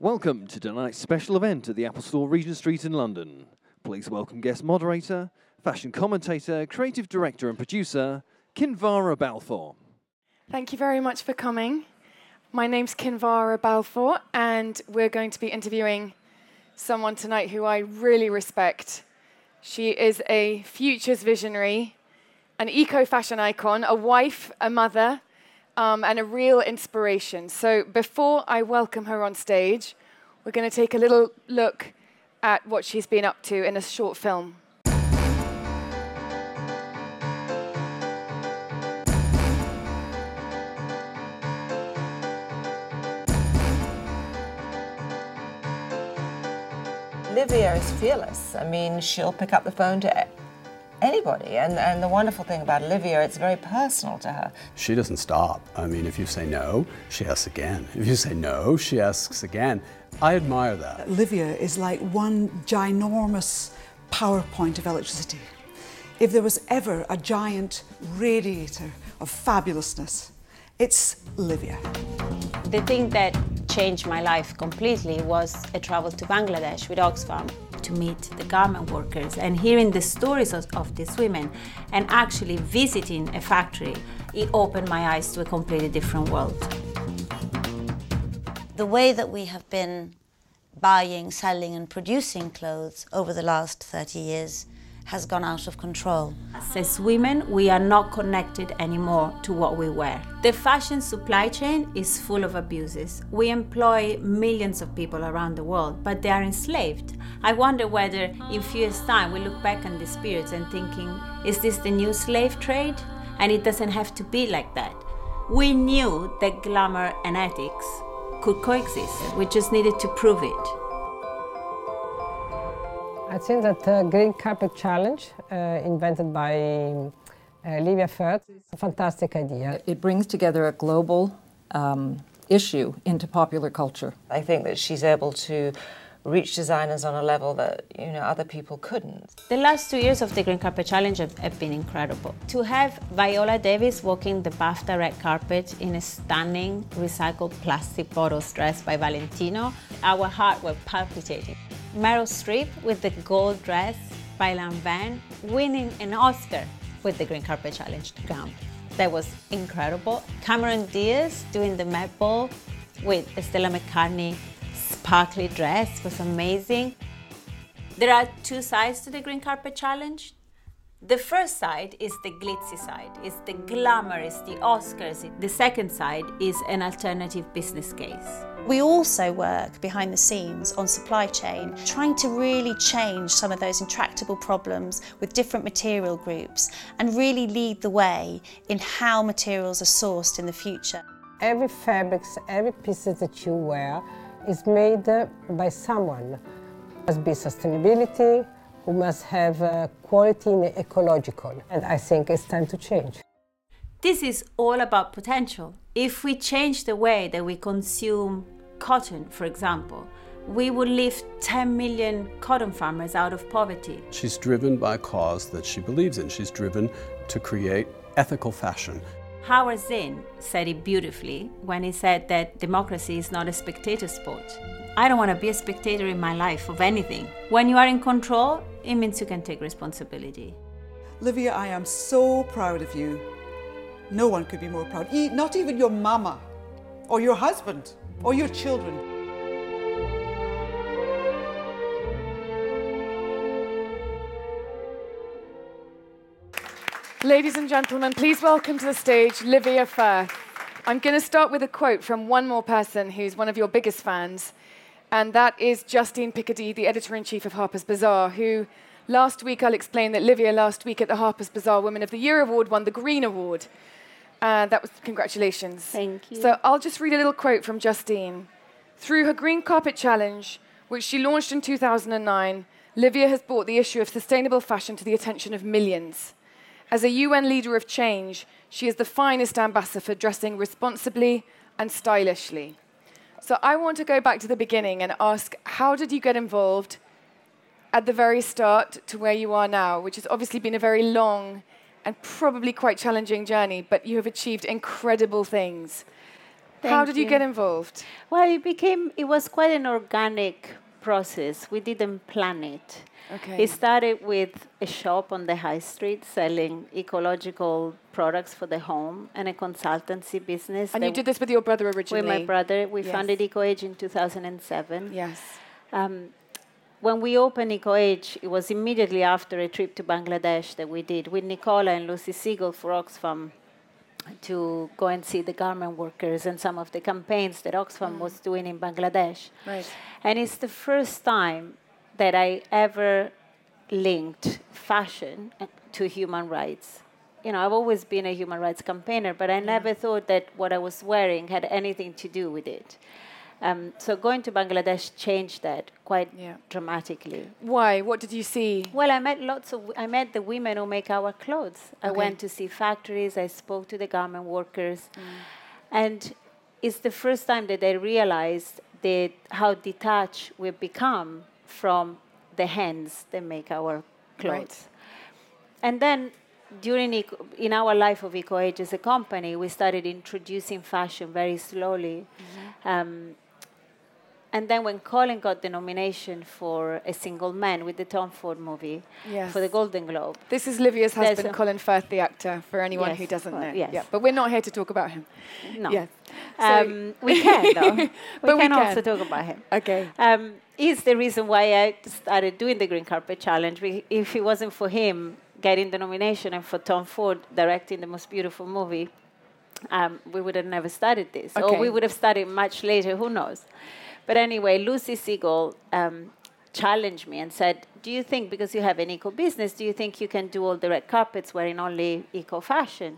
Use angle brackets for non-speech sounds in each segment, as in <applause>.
Welcome to tonight's special event at the Apple Store, Regent Street in London. Please welcome guest moderator, fashion commentator, creative director, and producer, Kinvara Balfour. Thank you very much for coming. My name's Kinvara Balfour, and we're going to be interviewing someone tonight who I really respect. She is a futures visionary, an eco fashion icon, a wife, a mother, um, and a real inspiration. So before I welcome her on stage, we're going to take a little look at what she's been up to in a short film. Livia is fearless. I mean, she'll pick up the phone to anybody. And, and the wonderful thing about Olivia, it's very personal to her. She doesn't stop. I mean, if you say no, she asks again. If you say no, she asks again. I admire that. Olivia is like one ginormous PowerPoint of electricity. If there was ever a giant radiator of fabulousness, it's Livia. The thing that changed my life completely was a travel to Bangladesh with Oxfam to meet the garment workers and hearing the stories of, of these women and actually visiting a factory. It opened my eyes to a completely different world. The way that we have been buying, selling, and producing clothes over the last 30 years has gone out of control. As women, we are not connected anymore to what we wear. The fashion supply chain is full of abuses. We employ millions of people around the world, but they are enslaved. I wonder whether in few years' time we look back on these periods and thinking, is this the new slave trade? And it doesn't have to be like that. We knew that glamour and ethics could coexist. We just needed to prove it. I think that the Green Carpet Challenge, uh, invented by uh, Livia Firth, is a fantastic idea. It brings together a global um, issue into popular culture. I think that she's able to reach designers on a level that you know other people couldn't. The last two years of the Green Carpet Challenge have, have, been incredible. To have Viola Davis walking the BAFTA red carpet in a stunning recycled plastic bottles dress by Valentino, our heart were palpitating. Meryl Streep with the gold dress by Lanvin, winning an Oscar with the Green Carpet Challenge to gown. That was incredible. Cameron Diaz doing the Met Ball with Stella McCartney sparkly dress was amazing. There are two sides to the Green Carpet Challenge. The first side is the glitzy side, it's the glamorous, the Oscars. The second side is an alternative business case. We also work behind the scenes on supply chain, trying to really change some of those intractable problems with different material groups and really lead the way in how materials are sourced in the future. Every fabrics, every piece that you wear is made by someone. Must be sustainability, who must have uh, quality and ecological. And I think it's time to change. This is all about potential. If we change the way that we consume cotton, for example, we would lift 10 million cotton farmers out of poverty. She's driven by a cause that she believes in. She's driven to create ethical fashion. Howard Zinn said it beautifully when he said that democracy is not a spectator sport. I don't want to be a spectator in my life of anything. When you are in control, it means you can take responsibility. Livia, I am so proud of you. No one could be more proud, not even your mama, or your husband, or your children. Ladies and gentlemen, please welcome to the stage Livia Firth. I'm going to start with a quote from one more person who's one of your biggest fans, and that is Justine Picardie, the editor in chief of Harper's Bazaar, who last week I'll explain that Livia last week at the Harper's Bazaar Women of the Year Award won the Green Award. Uh, that was congratulations. Thank you. So I'll just read a little quote from Justine. Through her Green Carpet Challenge, which she launched in 2009, Livia has brought the issue of sustainable fashion to the attention of millions. As a UN leader of change, she is the finest ambassador for dressing responsibly and stylishly. So I want to go back to the beginning and ask how did you get involved at the very start to where you are now, which has obviously been a very long and probably quite challenging journey, but you have achieved incredible things. How Thank did you. get involved? Well, it became, it was quite an organic process. We didn't plan it. Okay. It started with a shop on the high street selling ecological products for the home and a consultancy business. And you did this with your brother originally? with my brother. We Yes. founded EcoAge in 2007. Yes. Um, when we opened EcoAge, it was immediately after a trip to Bangladesh that we did with Nicola and Lucy Siegle for Oxfam to go and see the garment workers and some of the campaigns that Oxfam was mm. doing in Bangladesh. Right. And it's the first time that I ever linked fashion uh, to human rights. You know, I've always been a human rights campaigner, but I never thought that what I was wearing had anything to do with it. Um, so going to Bangladesh changed that quite Yeah. dramatically. Why? What did you see? Well, I met lots of I met the women who make our clothes. I went to see factories. I spoke to the garment workers, and it's the first time that I realized that how detached we've become from the hands that make our clothes. And then during eco- in our life of EcoAge as a company, we started introducing fashion very slowly. Um, and then when Colin got the nomination for A Single Man with the Tom Ford movie Yes. for the Golden Globe, This is Livia's husband, Colin Firth, the actor, for anyone who doesn't know. yes. Yeah, but we're not here to talk about him. no. Yes. So- Um, we can, though. <laughs> we But we can also talk about him. Okay. Um, he's the reason why I started doing the Green Carpet Challenge. If it wasn't for him getting the nomination and for Tom Ford directing the most beautiful movie, um, we would have never started this. Or we would have started much later, who knows. But anyway, Lucy Siegle um, challenged me and said, Do you think, because you have an eco business, do you think you can do all the red carpets wearing only eco fashion?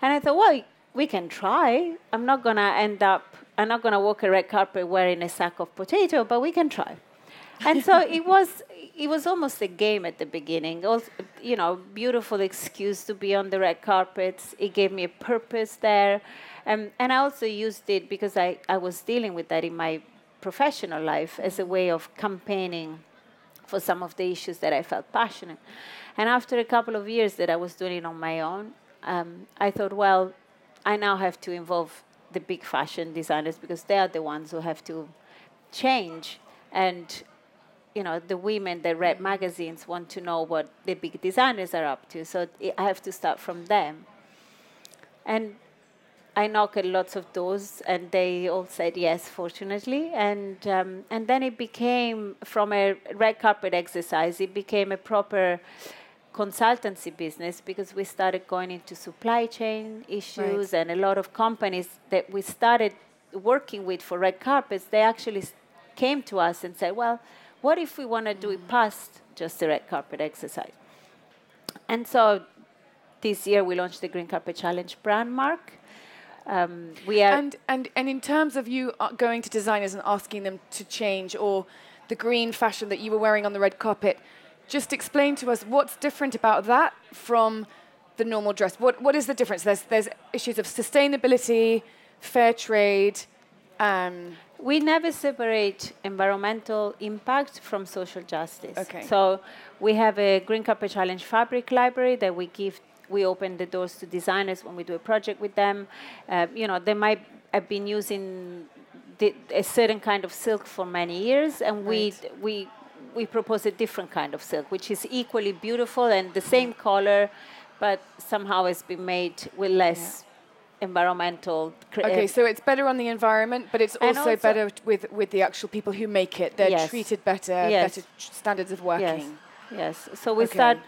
And I thought, well, we can try. I'm not going to end up, I'm not going to walk a red carpet wearing a sack of potato, but we can try. And so it <laughs> was, it was almost a game at the beginning. Also, you know, beautiful excuse to be on the red carpets. It gave me a purpose there. Um, and I also used it because I, I was dealing with that in my professional life as a way of campaigning for some of the issues that I felt passionate. And after a couple of years that I was doing it on my own, um, I thought, well, I now have to involve the big fashion designers because they are the ones who have to change. And, you know, the women that read magazines want to know what the big designers are up to. So I have to start from them. And I knocked at lots of doors, and they all said yes, fortunately. And um, and then it became from a red carpet exercise, it became a proper consultancy business because we started going into supply chain issues, and a lot of companies that we started working with for red carpets, they actually came to us and said, "Well, what if we want to do it past just the red carpet exercise?" And so this year we launched the Green Carpet Challenge brand mark. Um, we are And, and, and in terms of you uh, going to designers and asking them to change, or the green fashion that you were wearing on the red carpet, just explain to us what's different about that from the normal dress. What, what is the difference? There's, there's issues of sustainability, fair trade. Um, we never separate environmental impact from social justice. Okay. So we have a Green Carpet Challenge fabric library that we give. We open the doors to designers when we do a project with them. Uh, you know, they might have been using the, a certain kind of silk for many years, and we we we propose a different kind of silk, which is equally beautiful and the same color, but somehow has been made with less environmental. cr- okay, uh, so it's better on the environment, but it's also, also- better with, with the actual people who make it. They're Yes. treated better, Yes. better standards of working. Yes, yes. So we Okay. start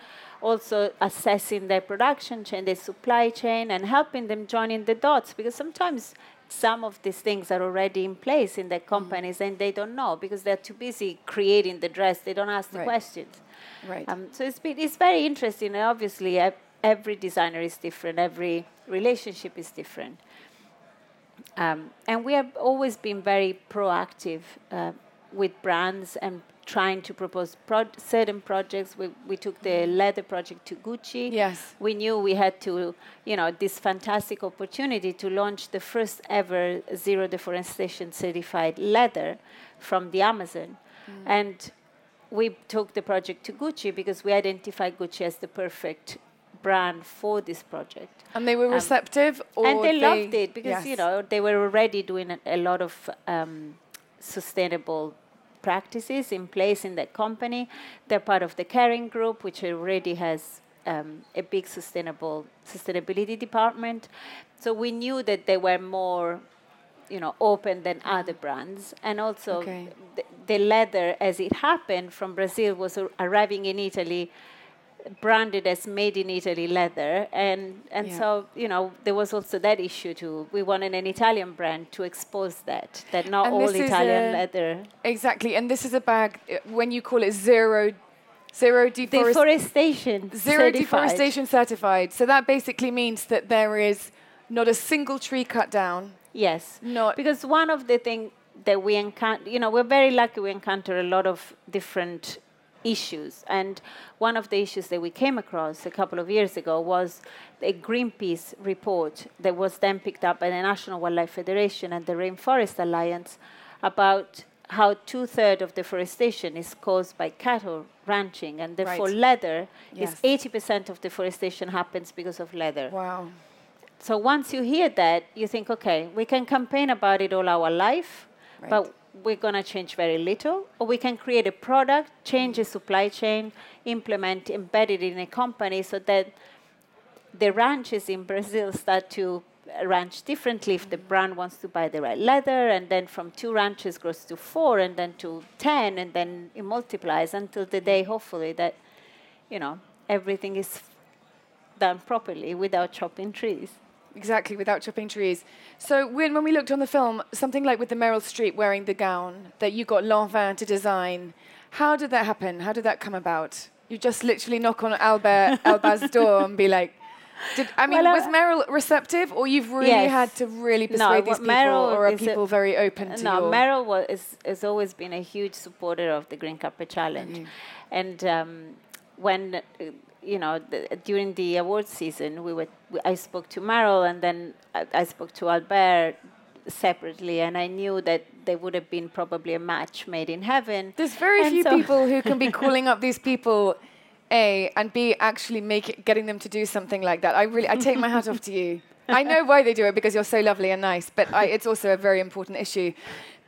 also assessing their production chain, their supply chain, and helping them join in the dots because sometimes some of these things are already in place in their companies and they don't know because they're too busy creating the dress. They don't ask the Right. questions. Right. Um, so it's been, it's very interesting. And obviously, ev- every designer is different. Every relationship is different. Um, and we have always been very proactive uh, with brands and trying to propose pro- certain projects. We, we took the leather project to Gucci. Yes. We knew we had to, you know, this fantastic opportunity to launch the first ever zero deforestation certified leather from the Amazon. And we took the project to Gucci because we identified Gucci as the perfect brand for this project. And they were Um, receptive, or and they, loved it because you know they were already doing a, a lot of um, sustainable practices in place in that company. They're part of the Kering Group, which already has um, a big sustainable sustainability department. So we knew that they were more, you know, open than other brands, and also Okay. the, the leather, as it happened from Brazil, was ar- arriving in Italy branded as made in Italy leather and and Yeah. so you know there was also that issue too we wanted an Italian brand to expose that that not And all Italian a- leather Exactly, and this is a bag uh, when you call it zero, zero deforest, deforestation zero certified. deforestation certified. So that basically means that there is not a single tree cut down. yes Not because one of the things that we encounter you know we're very lucky we encounter a lot of different issues and one of the issues that we came across a couple of years ago was a greenpeace report that was then picked up by the national wildlife federation and the rainforest alliance about how two-thirds of deforestation is caused by cattle ranching and therefore Right. leather Yes. is 80% of deforestation happens because of leather wow. so once you hear that, you think, okay, we can campaign about it all our life, Right. but we're going to change very little. Or we can create a product, change a supply chain, implement, embed it in a company so that the ranches in Brazil start to ranch differently if the brand wants to buy the right leather, and then from two ranches grows to four, and then to 10, and then it multiplies until the day, hopefully, that, you know, everything is done properly without chopping trees. Exactly, without chopping trees. So when, when we looked on the film, something like with the Meryl Streep wearing the gown that you got Lanvin to design, how did that happen? How did that come about? You just literally knock on Albert <laughs> Alba's door and be like, did, I mean, Well, uh, was Meryl receptive, or you've really Yes. had to really No, persuade these what people, Meryl or are people very open to no? Meryl was, is, has always been a huge supporter of the Green Carpet Challenge. Mm-hmm. And um, when, uh, you know, the, during the awards season, we were, we, I spoke to Meryl and then I, I spoke to Alber separately, and I knew that there would have been probably a match made in heaven. There's very And few so- people who can be <laughs> calling up these people, A, and B, actually make it, getting them to do something like that. I really, I take my hat off to you. I know why they do it because you're so lovely and nice, but I, it's also a very important issue.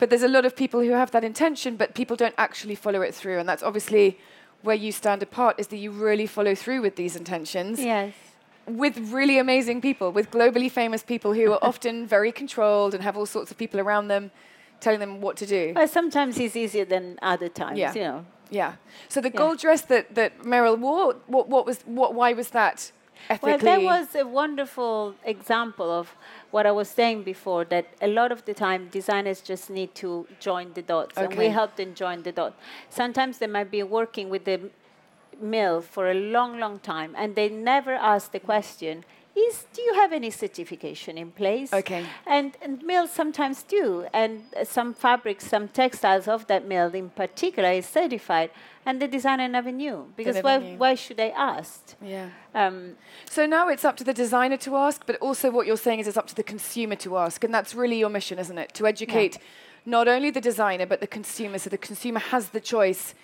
But there's a lot of people who have that intention, but people don't actually follow it through, and that's obviously where you stand apart. Is that you really follow through with these intentions Yes. with really amazing people, with globally famous people who are <laughs> often very controlled and have all sorts of people around them telling them what to do. But sometimes it's easier than other times, Yeah. you know. Yeah. So the Yeah. gold dress that, that Meryl wore, what, what was what? Why was that ethically? Well, that was a wonderful example of what I was saying before that a lot of the time designers just need to join the dots, and we Okay. help them join the dots. Sometimes they might be working with the mill for a long, long time, and they never ask the question. Is do you have any certification in place? Okay. And, and mills sometimes do, and uh, some fabrics, some textiles of that mill in particular is certified, and the designer never knew because never why, knew. why should they ask? Yeah. Um, So now it's up to the designer to ask, but also what you're saying is it's up to the consumer to ask, and that's really your mission, isn't it? To educate not only the designer but the consumer, so the consumer has the choice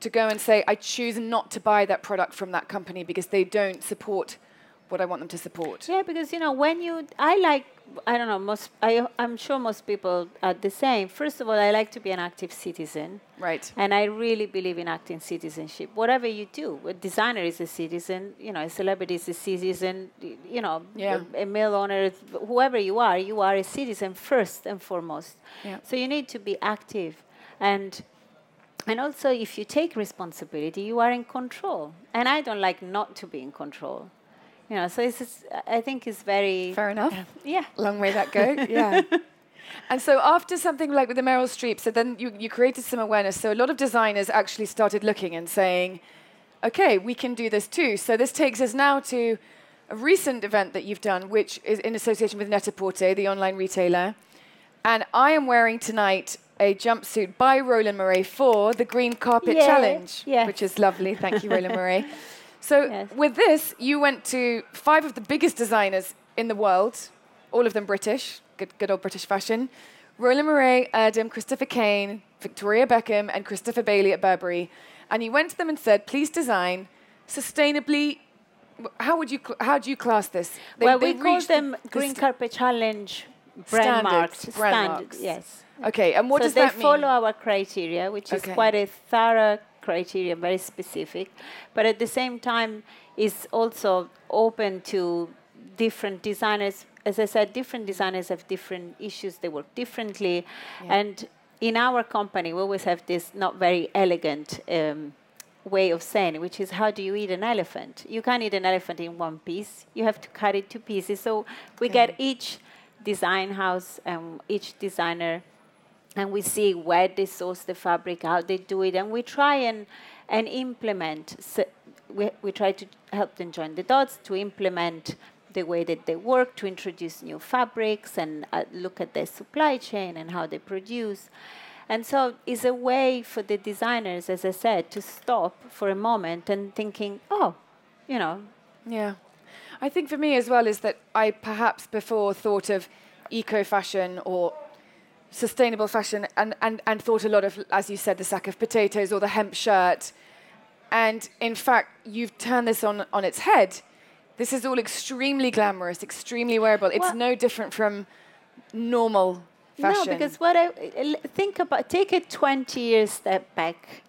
to go and say, I choose not to buy that product from that company because they don't support what I want them to support. Yeah, because you know when you, I like, I don't know, most, I, I'm sure most people are the same. First of all, I like to be an active citizen, Right. and I really believe in active citizenship. Whatever you do, a designer is a citizen, you know, a celebrity is a citizen, you know, Yeah. a, a mill owner, whoever you are, you are a citizen first and foremost. Yeah. So you need to be active, and and also if you take responsibility, you are in control. And I don't like not to be in control. You know, so it's just, I think it's very Fair enough. yeah. <laughs> Long way that go. Yeah. <laughs> And so after something like with the Meryl Streep, so then you, you created some awareness. So a lot of designers actually started looking and saying, okay, we can do this too. So this takes us now to a recent event that you've done, which is in association with Net-a-Porter, the online retailer. And I am wearing tonight a jumpsuit by Roland Mouret for the Green Carpet Yeah, Challenge, yes. which is lovely. Thank you, Roland Mouret. <laughs> So Yes. with this, you went to five of the biggest designers in the world, all of them British, good, good old British fashion. Roland Mouret, Erdem, Christopher Kane, Victoria Beckham, and Christopher Bailey at Burberry. And you went to them and said, please design sustainably how would you how do you class this? They- well, they we call them the Green st- Carpet Challenge brand Standards, marks. brand standards, marks. Yes. Okay, and what so does that mean? So they follow our criteria, which is quite a thorough criteria, very specific, but at the same time is also open to different designers. As I said, different designers have different issues. They work differently, and in our company, we always have this not very elegant. Um, way of saying it, which is how do you eat an elephant? You can't eat an elephant in one piece. You have to cut it to pieces. So we get each design house and each designer and we see where they source the fabric, how they do it, and we try and and implement. So we we try to help them join the dots to implement the way that they work, to introduce new fabrics, and uh, look at their supply chain and how they produce. And so it's a way for the designers, as I said, to stop for a moment and thinking, oh, you know, Yeah. I think for me as well is that I perhaps before thought of eco fashion or sustainable fashion and, and, and thought a lot of, as you said, the sack of potatoes or the hemp shirt. And in fact, you've turned this on, on its head. This is all extremely glamorous, extremely wearable. It's Well- no different from normal fashion. No, because what I think about, take a 20 year step back,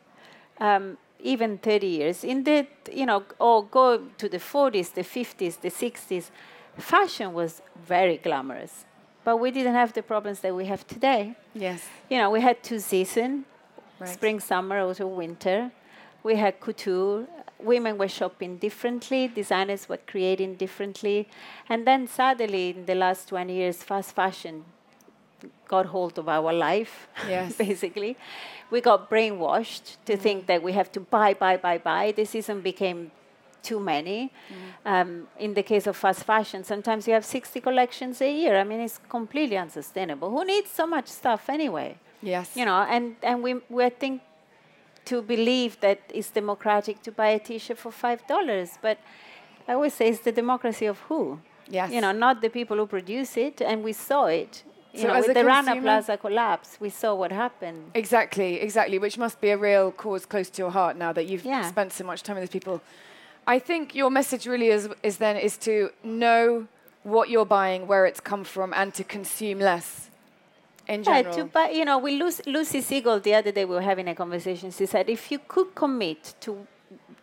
um, even 30 years, in the, you know, or go to the 40s, the 50s, the 60s, fashion was very glamorous. But we didn't have the problems that we have today. Yes. You know, we had two seasons, Right. spring, summer, autumn, winter. We had couture. Women were shopping differently. Designers were creating differently. And then suddenly, in the last 20 years, fast fashion got hold of our life, Yes. <laughs> basically. We got brainwashed to mm-hmm. think that we have to buy, buy, buy, buy. The season became too many. Um, in the case of fast fashion, sometimes you have 60 collections a year. I mean, it's completely unsustainable. Who needs so much stuff anyway? Yes. You know, and, and we, we I think to believe that it's democratic to buy a T-shirt for five dollars, but I always say it's the democracy of who? Yes. You know, not the people who produce it, and we saw it. You So know, with the Rana Plaza collapse, we saw what happened. Exactly, exactly, which must be a real cause close to your heart now that you've Yeah. spent so much time with these people. I think your message really is, is then is to know what you're buying, where it's come from, and to consume less in Yeah, general. to buy, you know, we Lucy, Lucy Siegle the other day we were having a conversation. She said, if you could commit to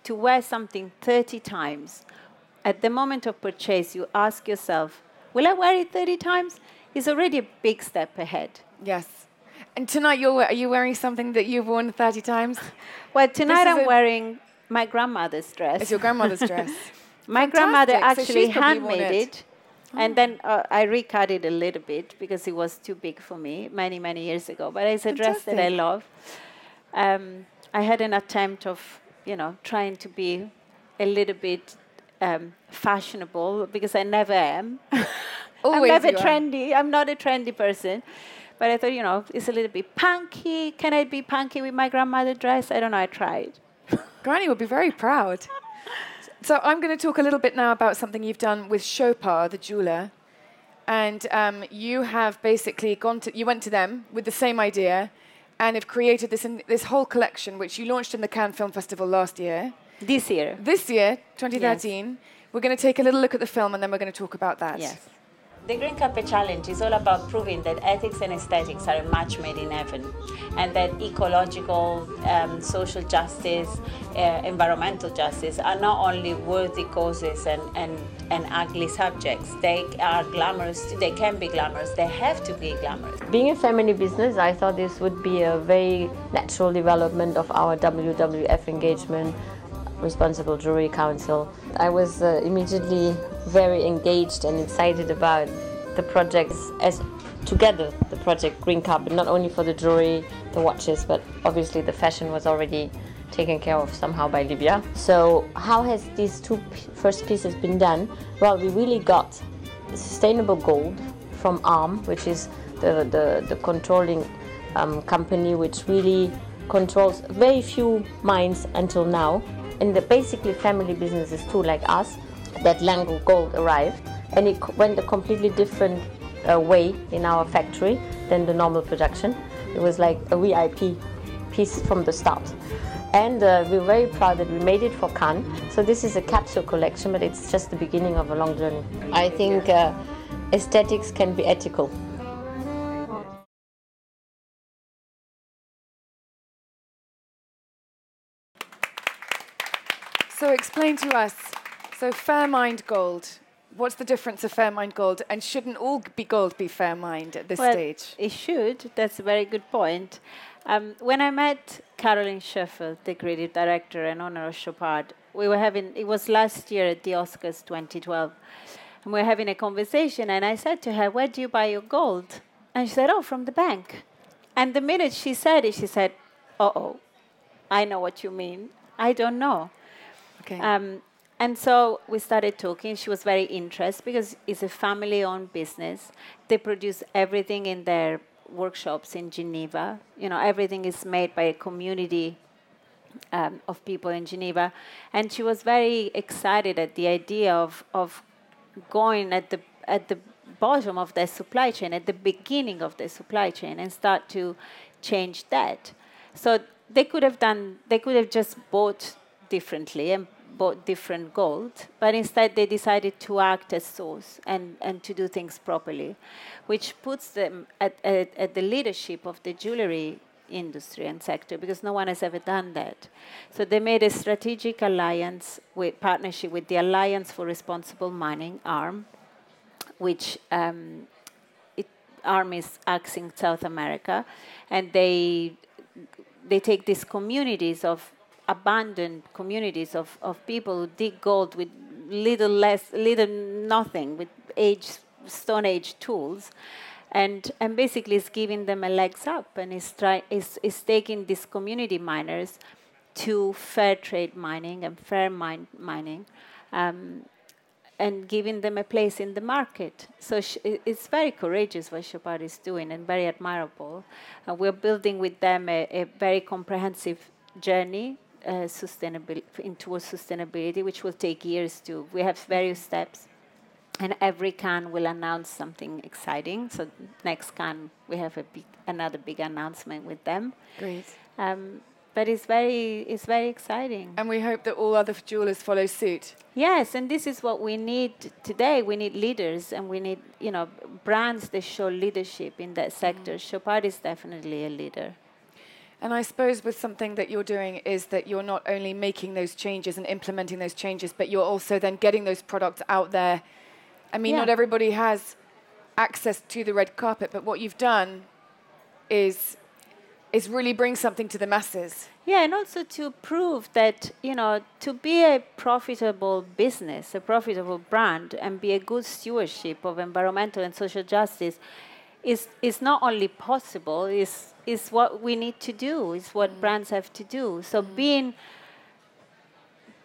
to wear something 30 times, at the moment of purchase, you ask yourself, will I wear it 30 times? It's already a big step ahead. yes. And tonight, you're, are you wearing something that you've worn 30 times? Well, tonight I'm wearing my grandmother's dress. It's your grandmother's dress. <laughs> My grandmother Fantastic. So actually probably handmade it. And then uh, I recut it a little bit because it was too big for me many, many years ago. But it's a dress that I love. Um, I had an attempt of, you know, trying to be a little bit um, fashionable because I never am. <laughs> I'm never you are. trendy. I'm not a trendy person. But I thought, you know, it's a little bit punky. Can I be punky with my grandmother dress? I don't know. I tried. Granny would be very proud. So I'm going to talk a little bit now about something you've done with Chopard, the jeweler, and um, you have basically gone to you went to them with the same idea, and have created this in, this whole collection, which you launched in the Cannes Film Festival last year. This year. This year, 2013, we're going to take a little look at the film, and then we're going to talk about that. Yes. The Green Carpet Challenge is all about proving that ethics and aesthetics are a match made in heaven, and that ecological, um, social justice, uh, environmental justice are not only worthy causes and, and, and ugly subjects. They are glamorous, they can be glamorous, they have to be glamorous. Being a family business, I thought this would be a very natural development of our WWF engagement, Responsible Jewelry Council. I was uh, immediately very engaged and excited about the projects as together, the project Green Carpet, not only for the jewelry, the watches, but obviously the fashion was already taken care of somehow by Livia. So, how has these two first pieces been done? Well, we really got sustainable gold from ARM, which is the, the, the controlling um, company which really controls very few mines until now. And the basically family businesses too, like us, that Lango Gold arrived and it went a completely different uh, way in our factory than the normal production. It was like a VIP piece from the start. And uh, we're very proud that we made it for Cannes. So this is a capsule collection, but it's just the beginning of a long journey. I think uh, aesthetics can be ethical. So explain to us. So Fairmined Gold. What's the difference of Fairmined Gold? And shouldn't all be gold be Fairmined at this well, stage? It should. That's a very good point. Um, when I met Caroline Scheufele, the creative director and owner of Chopard, we were having, it was last year at the Oscars 2012, and we were having a conversation, and I said to her, Where do you buy your gold? And she said, Oh, from the bank. And the minute she said it, she said, Uh oh, I know what you mean. I don't know. Okay. Um, and so we started talking. She was very interested because it's a family owned business. They produce everything in their workshops in Geneva. You know, everything is made by a community um, of people in Geneva. And she was very excited at the idea of, of going at the, at the bottom of their supply chain, at the beginning of the supply chain, and start to change that. So they could have done, they could have just bought differently and bought different gold, but instead they decided to act as source and, and to do things properly, which puts them at, at, at the leadership of the jewelry industry and sector because no one has ever done that. So they made a strategic alliance with partnership with the Alliance for Responsible Mining ARM, which um, it, ARM is acts in South America, and they they take these communities of abandoned communities of, of people who dig gold with little less, little nothing, with age, Stone Age tools, and and basically is giving them a legs up and is try is is taking these community miners to fair trade mining and fair mine mining. Um, and giving them a place in the market. So it's very courageous what Chopard is doing and very admirable. Uh, we're building with them a, a very comprehensive journey uh, sustainability towards sustainability, which will take years to. We have various steps, and every Cannes will announce something exciting. So next Cannes we have a big, another big announcement with them. Great. Um, but it's very, it's very exciting. And we hope that all other jewelers follow suit. Yes, and this is what we need today. We need leaders, and we need, you know, brands that show leadership in that sector. Mm. Chopard is definitely a leader. And I suppose with something that you're doing is that you're not only making those changes and implementing those changes, but you're also then getting those products out there. I mean, yeah. not everybody has access to the red carpet, but what you've done is is really bring something to the masses. Yeah, and also to prove that, you know, to be a profitable business, a profitable brand, and be a good stewardship of environmental and social justice is, is not only possible, is, is what we need to do, is what mm. brands have to do. So mm. being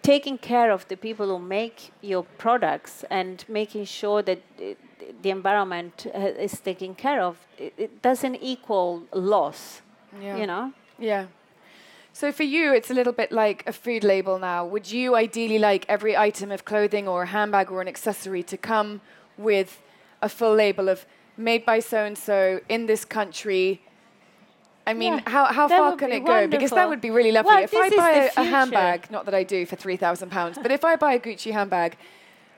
taking care of the people who make your products and making sure that the environment uh, is taken care of, it, it doesn't equal loss yeah. You know? Yeah. So for you, it's a little bit like a food label now. Would you ideally like every item of clothing or a handbag or an accessory to come with a full label of made by so and so in this country? I mean, yeah, how, how far can it go? Because that would be really lovely. Well, if I buy a, a, handbag, not that I do for three thousand pounds, but if I buy a Gucci handbag,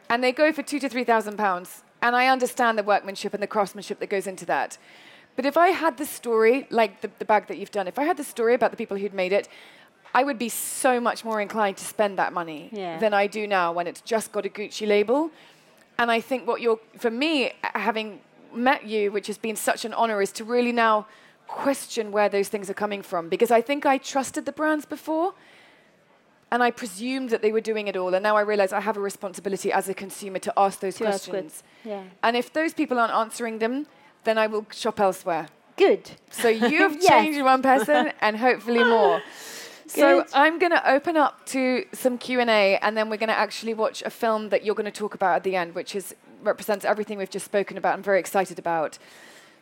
and they go for two to three thousand pounds, and I understand the workmanship and the craftsmanship that goes into that, but if I had the story, like the, the bag that you've done, if I had the story about the people who'd made it, I would be so much more inclined to spend that money yeah. than I do now when it's just got a Gucci label. And I think what you're, for me, having met you, which has been such an honor, is to really now question where those things are coming from. Because I think I trusted the brands before and I presumed that they were doing it all. And now I realize I have a responsibility as a consumer to ask those to questions. Ask yeah. And if those people aren't answering them, then I will shop elsewhere. Good. So you've <laughs> yes. changed one person <laughs> and hopefully more. So I'm going to open up to some Q&A and then we're going to actually watch a film that you're going to talk about at the end, which is represents everything we've just spoken about. I'm very excited about.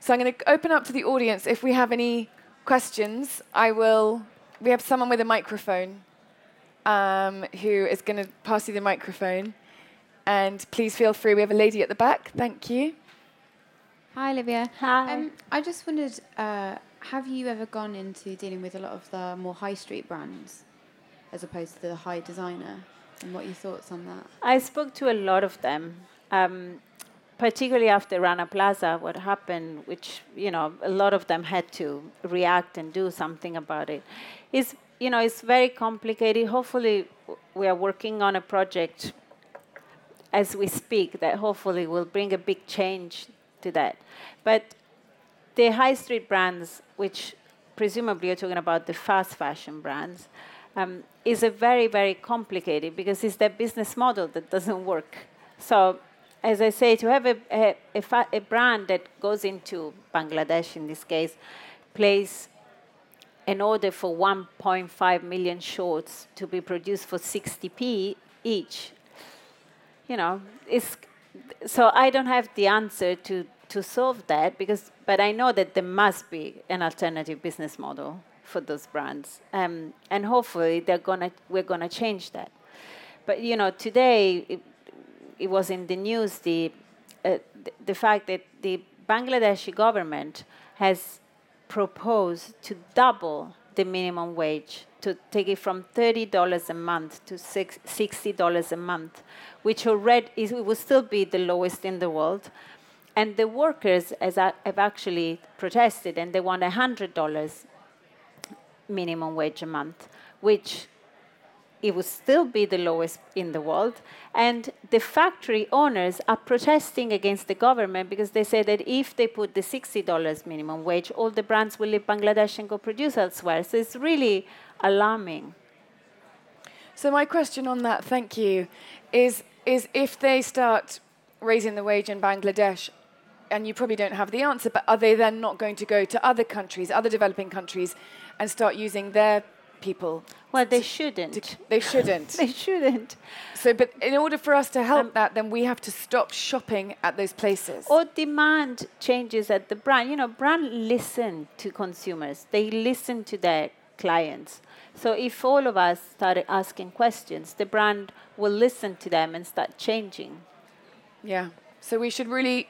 So I'm going to open up to the audience. If we have any questions, I will. We have someone with a microphone um, who is going to pass you the microphone. And please feel free. We have a lady at the back. Thank you. Hi, Olivia. Hi. Um, I just wondered, uh, have you ever gone into dealing with a lot of the more high street brands as opposed to the high designer, and what your thoughts on that? I spoke to a lot of them, um, particularly after Rana Plaza. What happened, which you know, a lot of them had to react and do something about it. Is you know, it's very complicated. Hopefully, we are working on a project as we speak that hopefully will bring a big change to that. But the high street brands, which presumably you're talking about the fast fashion brands, um, is a very, very complicated because it's their business model that doesn't work. So, as I say, to have a, a, a, fa- a brand that goes into Bangladesh in this case, plays an order for 1.5 million shorts to be produced for 60p each. You know, it's so I don't have the answer to to solve that because, but I know that there must be an alternative business model for those brands, um, and hopefully they're gonna we're gonna change that. But you know, today it, it was in the news the, uh, the fact that the Bangladeshi government has proposed to double the minimum wage to take it from $30 a month to $60 a month, which already is, will still be the lowest in the world. And the workers have actually protested and they want $100 minimum wage a month, which it would still be the lowest in the world. And the factory owners are protesting against the government because they say that if they put the $60 minimum wage, all the brands will leave Bangladesh and go produce elsewhere. So it's really alarming. So my question on that, thank you, is is if they start raising the wage in Bangladesh, and you probably don't have the answer, but are they then not going to go to other countries, other developing countries, and start using their people? Well, they shouldn't. They shouldn't. <laughs> they shouldn't. So, but in order for us to help um, that, then we have to stop shopping at those places. Or demand changes at the brand. You know, brand listen to consumers. They listen to their clients. So if all of us started asking questions, the brand will listen to them and start changing. Yeah. So we should really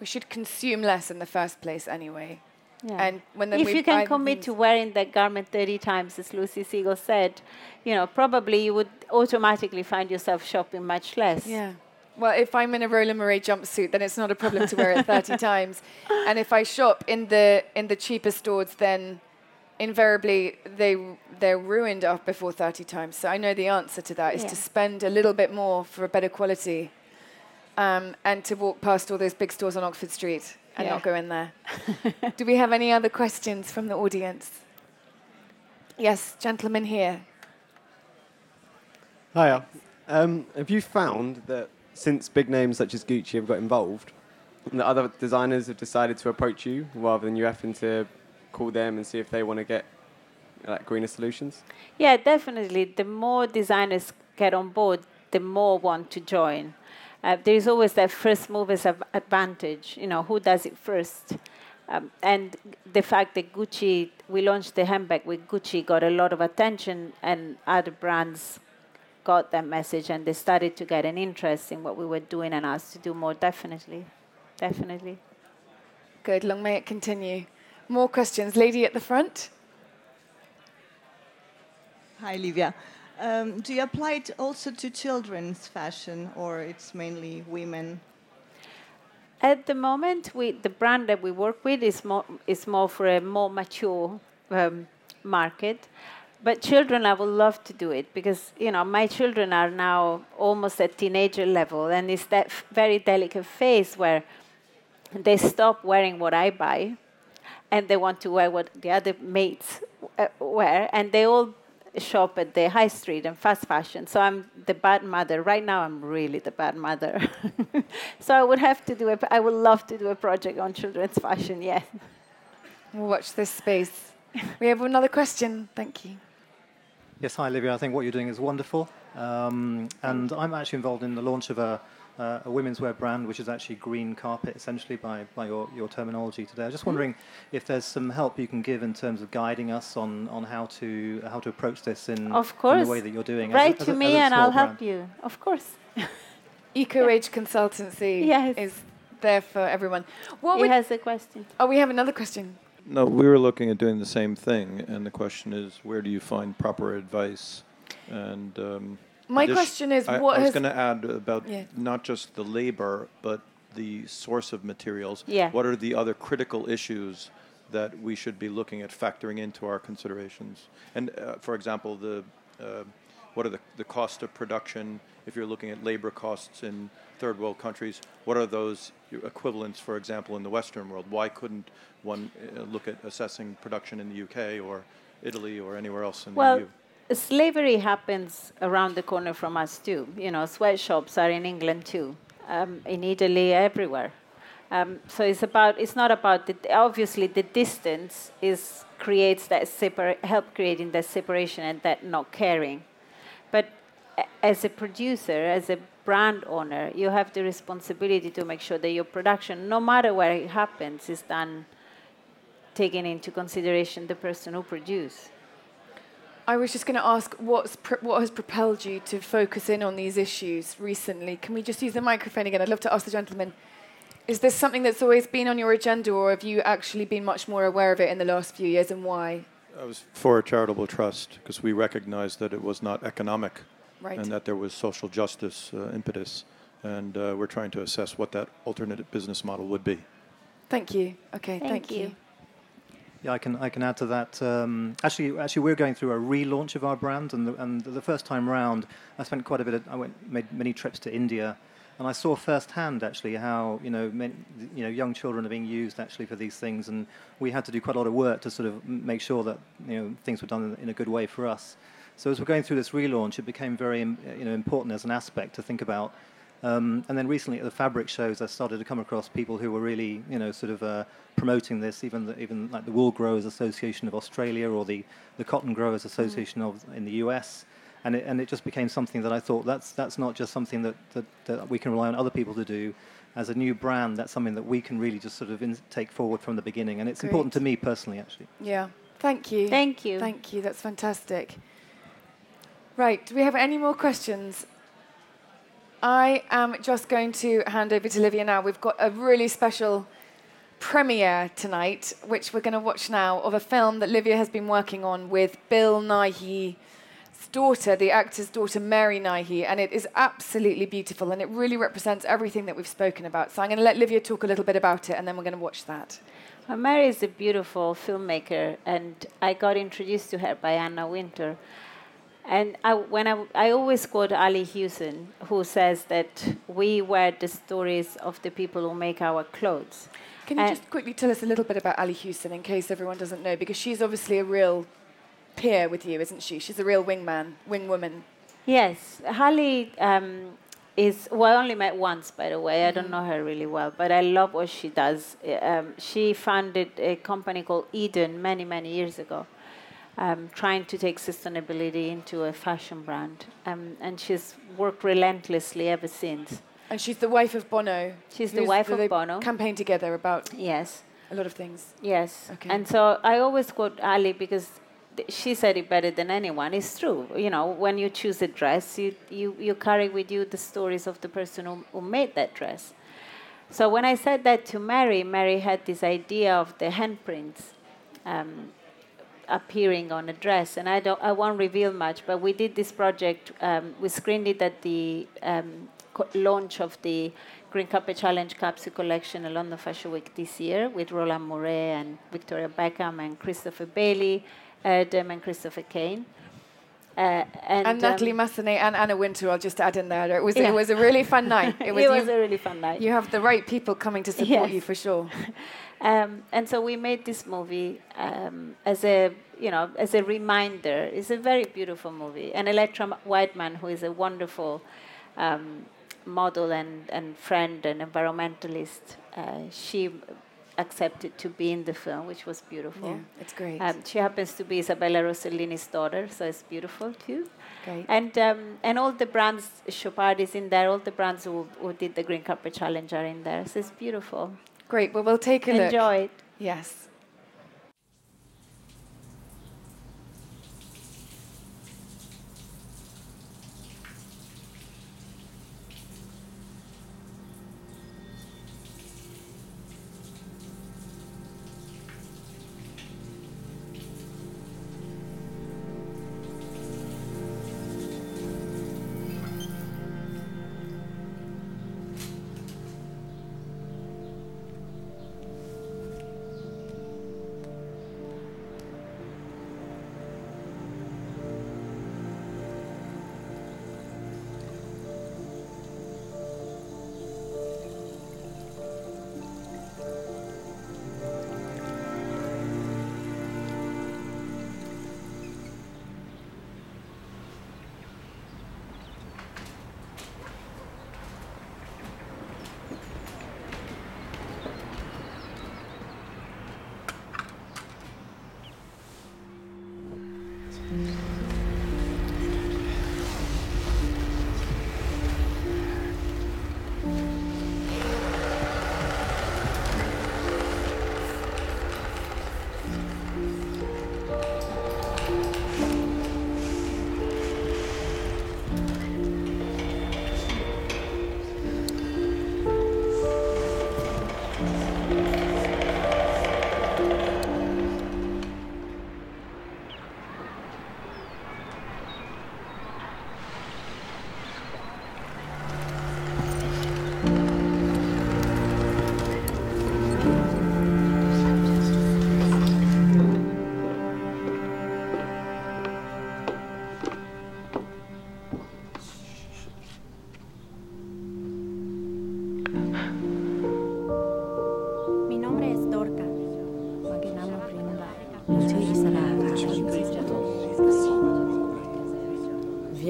we should consume less in the first place anyway. Yeah. And when if you can commit to wearing that garment 30 times, as Lucy Siegle said, you know, probably you would automatically find yourself shopping much less. Yeah. Well, if I'm in a Roland Mouret jumpsuit, then it's not a problem to wear it 30 <laughs> times. And if I shop in the in the cheaper stores, then invariably they they're ruined up before 30 times. So I know the answer to that is yeah. to spend a little bit more for a better quality um, and to walk past all those big stores on Oxford Street and yeah. not go in there. <laughs> Do we have any other questions from the audience? Yes, gentlemen here. Hiya. Um, have you found that since big names such as Gucci have got involved, that other designers have decided to approach you rather than you having to call them and see if they want to get like greener solutions? Yeah, definitely. The more designers get on board, the more want to join. Uh, there is always that first mover's advantage. You know, who does it first? Um, and the fact that Gucci, we launched the handbag with Gucci, got a lot of attention, and other brands got that message, and they started to get an interest in what we were doing and asked to do more. Definitely, definitely. Good. Long may it continue. More questions. Lady at the front. Hi, Livia. Um, do you apply it also to children's fashion, or it's mainly women? At the moment, we, the brand that we work with is more, is more for a more mature um, market. But children, I would love to do it because you know my children are now almost at teenager level, and it's that very delicate phase where they stop wearing what I buy, and they want to wear what the other mates uh, wear, and they all shop at the high street and fast fashion. So I'm the bad mother. Right now, I'm really the bad mother. <laughs> so I would have to do a, I would love to do a project on children's fashion, yeah. We'll watch this space. We have another question. Thank you. Yes, hi, Olivia. I think what you're doing is wonderful. Um, and I'm actually involved in the launch of a uh, a women's wear brand, which is actually green carpet, essentially by, by your, your terminology today. I'm just mm-hmm. wondering if there's some help you can give in terms of guiding us on, on how to how to approach this in, of course. in the way that you're doing. Write to a, me and I'll brand. help you. Of course. <laughs> Eco Age Consultancy <laughs> yes. is there for everyone. What he has a question. Oh, we have another question. No, we were looking at doing the same thing, and the question is, where do you find proper advice And um, My addition- question is, I, what I was going to add about Yeah. not just the labor, but the source of materials. Yeah. What are the other critical issues that we should be looking at factoring into our considerations? And uh, for example, the uh, what are the, the cost of production? If you're looking at labor costs in third world countries, what are those equivalents, for example, in the Western world? Why couldn't one uh, look at assessing production in the UK or Italy or anywhere else in Well, the EU? Slavery happens around the corner from us too. You know, sweatshops are in England too, um, in Italy, everywhere. Um, so it's about. It's not about the. Obviously, the distance is creates that help creating that separation and that not caring. But as a producer, as a brand owner, you have the responsibility to make sure that your production, no matter where it happens, is done taking into consideration the person who produced. I was just going to ask what's pr- what has propelled you to focus in on these issues recently? Can we just use the microphone again? I'd love to ask the gentleman. Is this something that's always been on your agenda, or have you actually been much more aware of it in the last few years, and why? I was for a charitable trust because we recognized that it was not economic Right. and that there was social justice uh, impetus. And uh, we're trying to assess what that alternate business model would be. Thank you. Okay, Thank thank, you. you. Yeah, I can I can add to that. Um, actually, actually, we're going through a relaunch of our brand, and the, and the first time round, I spent quite a bit. Of, I went made many trips to India, and I saw firsthand actually how you know you know young children are being used actually for these things, and we had to do quite a lot of work to sort of make sure that you know things were done in, in a good way for us. So as we're going through this relaunch, it became very you know important as an aspect to think about. Um, and then recently at the fabric shows, I started to come across people who were really, you know, sort of uh, promoting this, even the, even like the Wool Growers Association of Australia or the, the Cotton Growers Association of in the US. And it, and it just became something that I thought that's, that's not just something that, that, that we can rely on other people to do. As a new brand, that's something that we can really just sort of in, take forward from the beginning. And it's important to me personally, actually. Yeah. Thank you. Thank you. Thank you. That's fantastic. Right. Do we have any more questions? I am just going to hand over to Livia now. We've got a really special premiere tonight, which we're going to watch now, of a film that Livia has been working on with Bill Nighy's daughter, the actor's daughter, Mary Nighy, and it is absolutely beautiful, and it really represents everything that we've spoken about. So I'm going to let Livia talk a little bit about it, and then we're going to watch that. Well, Mary is a beautiful filmmaker, and I got introduced to her by Anna Wintour. And I, when I, I always quote Ali Hewson, who says that we wear the stories of the people who make our clothes. Can you And- just quickly tell us a little bit about Ali Hewson in case everyone doesn't know? Because she's obviously a real peer with you, isn't she? She's a real wingman, wingwoman. Yes, Ali um, is. Well, I only met once, by the way. I don't know her really well, but I love what she does. Um, she founded a company called Edun many, many years ago, um, trying to take sustainability into a fashion brand, um, and she's worked relentlessly ever since. And she's the wife of Bono. She's the wife of Bono. Campaigned together about Yes. a lot of things. Yes. Okay. And so I always quote Ali because th- she said it better than anyone. It's true. You know, when you choose a dress, you, you, you carry with you the stories of the person who, who made that dress. So when I said that to Mary, Mary had this idea of the handprints um, appearing on a dress, and I don't, I won't reveal much. But we did this project. Um, we screened it at the um, co- launch of the Green Carpet Challenge capsule collection at London Fashion Week this year with Roland Mouret and Victoria Beckham and Christopher Bailey, Erdem and Christopher Kane. Uh, and And, Natalie um, Massenet and Anna Wintour, I'll just add in there. It was, Yeah. it was a really fun <laughs> night. It was, was you, a really fun night. You have the right people coming to support Yes. you for sure. <laughs> Um, and so we made this movie um, as a you know as a reminder. It's a very beautiful movie. And Elettra Wiedemann, who is a wonderful um, model and, and friend and environmentalist, uh, she accepted to be in the film, which was beautiful. Yeah, it's great. Um, she happens to be Isabella Rossellini's daughter, so it's beautiful too. Great. And um, and all the brands, Chopard is in there. All the brands who, who did the Green Carpet Challenge are in there. So it's beautiful. Great. Well, we'll take a look. Enjoy it. Yes.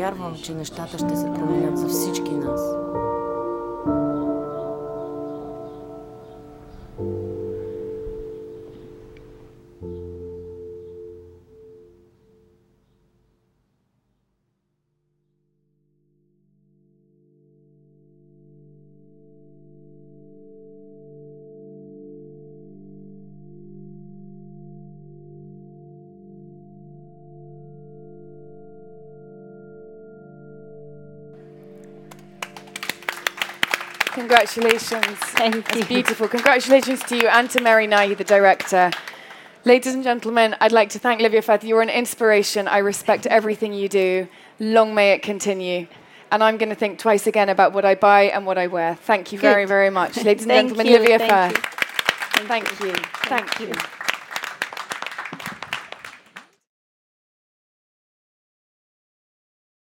Вярвам, че нещата ще се променят за всички нас. Congratulations. Thank you. That's beautiful. Congratulations to you and to Mary Nighy, the director. Ladies and gentlemen, I'd like to thank Livia Firth. You're an inspiration. I respect everything you do. Long may it continue. And I'm going to think twice again about what I buy and what I wear. Thank you very, Good. very much. Ladies and <laughs> gentlemen, you, Livia thank Firth. Thank you. Thank you.